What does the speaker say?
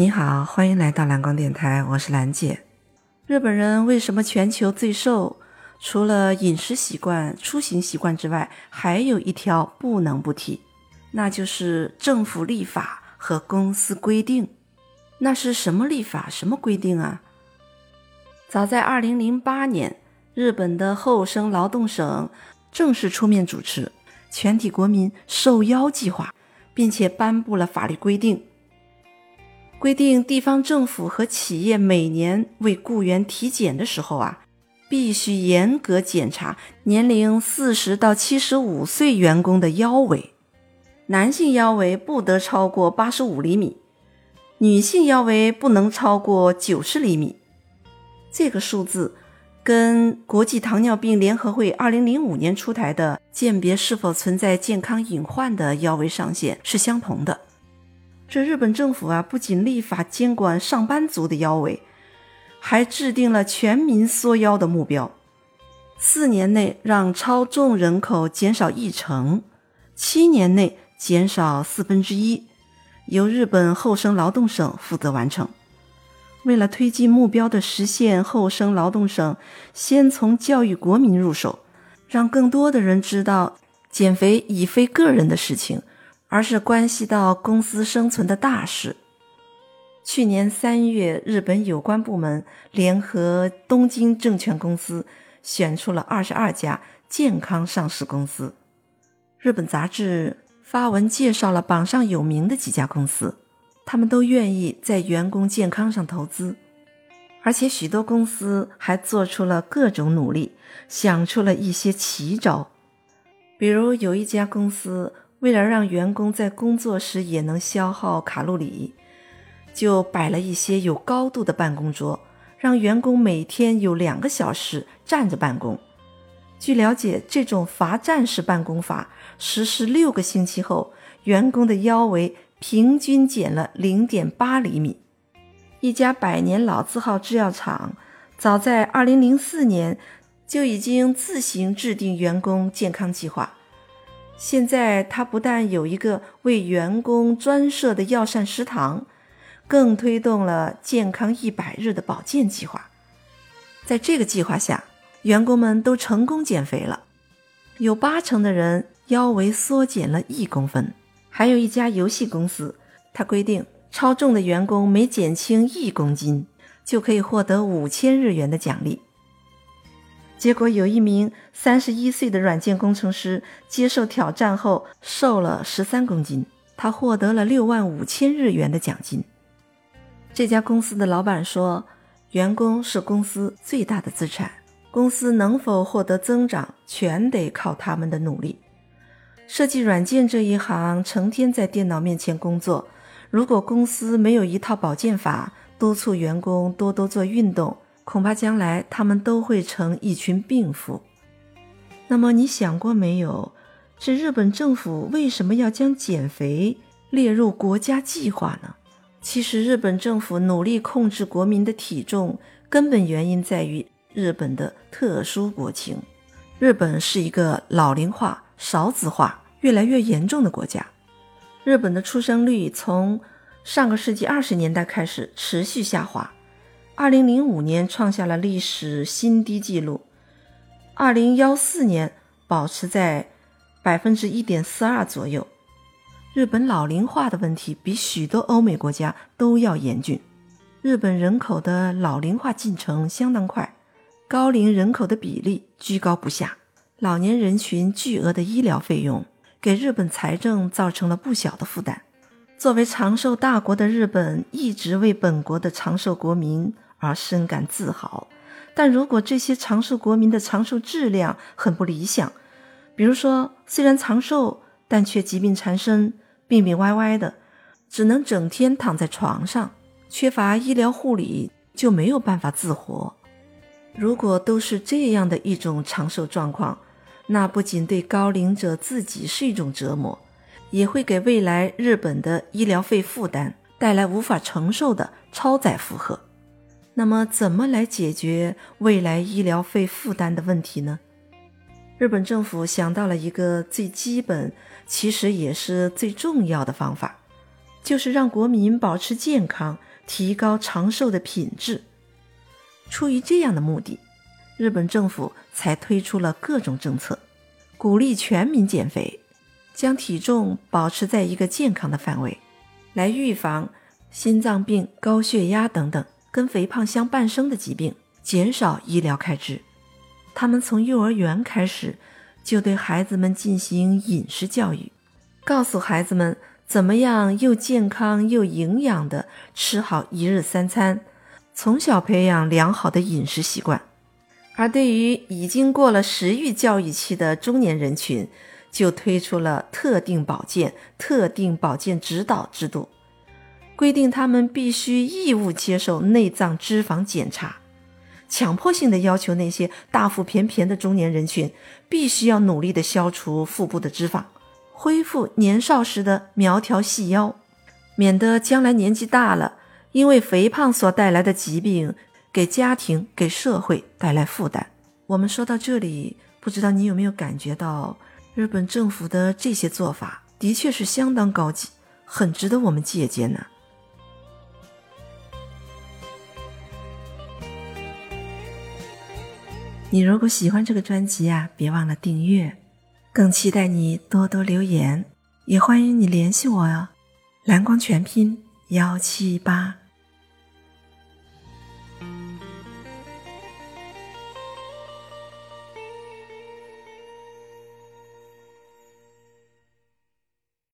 你好，欢迎来到蓝光电台，我是兰姐。日本人为什么全球最瘦？除了饮食习惯、出行习惯之外，还有一条不能不提，那就是政府立法和公司规定。那是什么立法、什么规定啊？早在二零零八年，日本的厚生劳动省正式出面主持全体国民受邀计划，并且颁布了法律规定。规定地方政府和企业每年为雇员体检的时候啊，必须严格检查年龄四十到七十五岁员工的腰围，男性腰围不得超过八十五厘米，女性腰围不能超过九十厘米。这个数字跟国际糖尿病联合会二零零五年出台的鉴别是否存在健康隐患的腰围上限是相同的。这日本政府啊，不仅立法监管上班族的腰围，还制定了全民缩腰的目标：四年内让超重人口减少一成，七年内减少四分之一，由日本厚生劳动省负责完成。为了推进目标的实现，厚生劳动省先从教育国民入手，让更多的人知道减肥已非个人的事情。而是关系到公司生存的大事。去年三月，日本有关部门联合东京证券公司，选出了二十二家健康上市公司。日本杂志发文介绍了榜上有名的几家公司，他们都愿意在员工健康上投资，而且许多公司还做出了各种努力，想出了一些奇招。比如有一家公司。为了让员工在工作时也能消耗卡路里，就摆了一些有高度的办公桌，让员工每天有两个小时站着办公。据了解，这种罚站式办公法实施六个星期后，员工的腰围平均减了零点八厘米。一家百年老字号制药厂，早在二零零四年就已经自行制定员工健康计划。现在，他不但有一个为员工专设的药膳食堂，更推动了健康一百日的保健计划。在这个计划下，员工们都成功减肥了，有八成的人腰围缩减了一公分。还有一家游戏公司，它规定超重的员工每减轻一公斤，就可以获得五千日元的奖励。结果有一名三十一岁的软件工程师接受挑战后瘦了十三公斤，他获得了六万五千日元的奖金。这家公司的老板说：“员工是公司最大的资产，公司能否获得增长，全得靠他们的努力。”设计软件这一行成天在电脑面前工作，如果公司没有一套保健法，督促员工多多做运动。恐怕将来他们都会成一群病夫。那么你想过没有，这日本政府为什么要将减肥列入国家计划呢？其实，日本政府努力控制国民的体重，根本原因在于日本的特殊国情。日本是一个老龄化、少子化越来越严重的国家。日本的出生率从上个世纪二十年代开始持续下滑。二零零五年创下了历史新低纪录，二零幺四年保持在百分之一点四二左右。日本老龄化的问题比许多欧美国家都要严峻。日本人口的老龄化进程相当快，高龄人口的比例居高不下，老年人群巨额的医疗费用给日本财政造成了不小的负担。作为长寿大国的日本，一直为本国的长寿国民。而深感自豪，但如果这些长寿国民的长寿质量很不理想，比如说虽然长寿，但却疾病缠身，病病歪歪的，只能整天躺在床上，缺乏医疗护理，就没有办法自活。如果都是这样的一种长寿状况，那不仅对高龄者自己是一种折磨，也会给未来日本的医疗费负担带来无法承受的超载负荷。那么，怎么来解决未来医疗费负担的问题呢？日本政府想到了一个最基本，其实也是最重要的方法，就是让国民保持健康，提高长寿的品质。出于这样的目的，日本政府才推出了各种政策，鼓励全民减肥，将体重保持在一个健康的范围，来预防心脏病、高血压等等跟肥胖相伴生的疾病，减少医疗开支。他们从幼儿园开始就对孩子们进行饮食教育，告诉孩子们怎么样又健康又营养的吃好一日三餐。从小培养良好的饮食习惯，而对于已经过了食欲教育期的中年人群，就推出了特定保健、特定保健指导制度，规定他们必须义务接受内脏脂肪检查，强迫性的要求那些大腹便便的中年人群必须要努力的消除腹部的脂肪，恢复年少时的苗条细腰，免得将来年纪大了。因为肥胖所带来的疾病，给家庭、给社会带来负担。我们说到这里，不知道你有没有感觉到，日本政府的这些做法的确是相当高级，很值得我们借鉴呢。你如果喜欢这个专辑啊，别忘了订阅，更期待你多多留言，也欢迎你联系我哟。蓝光全拼幺七八。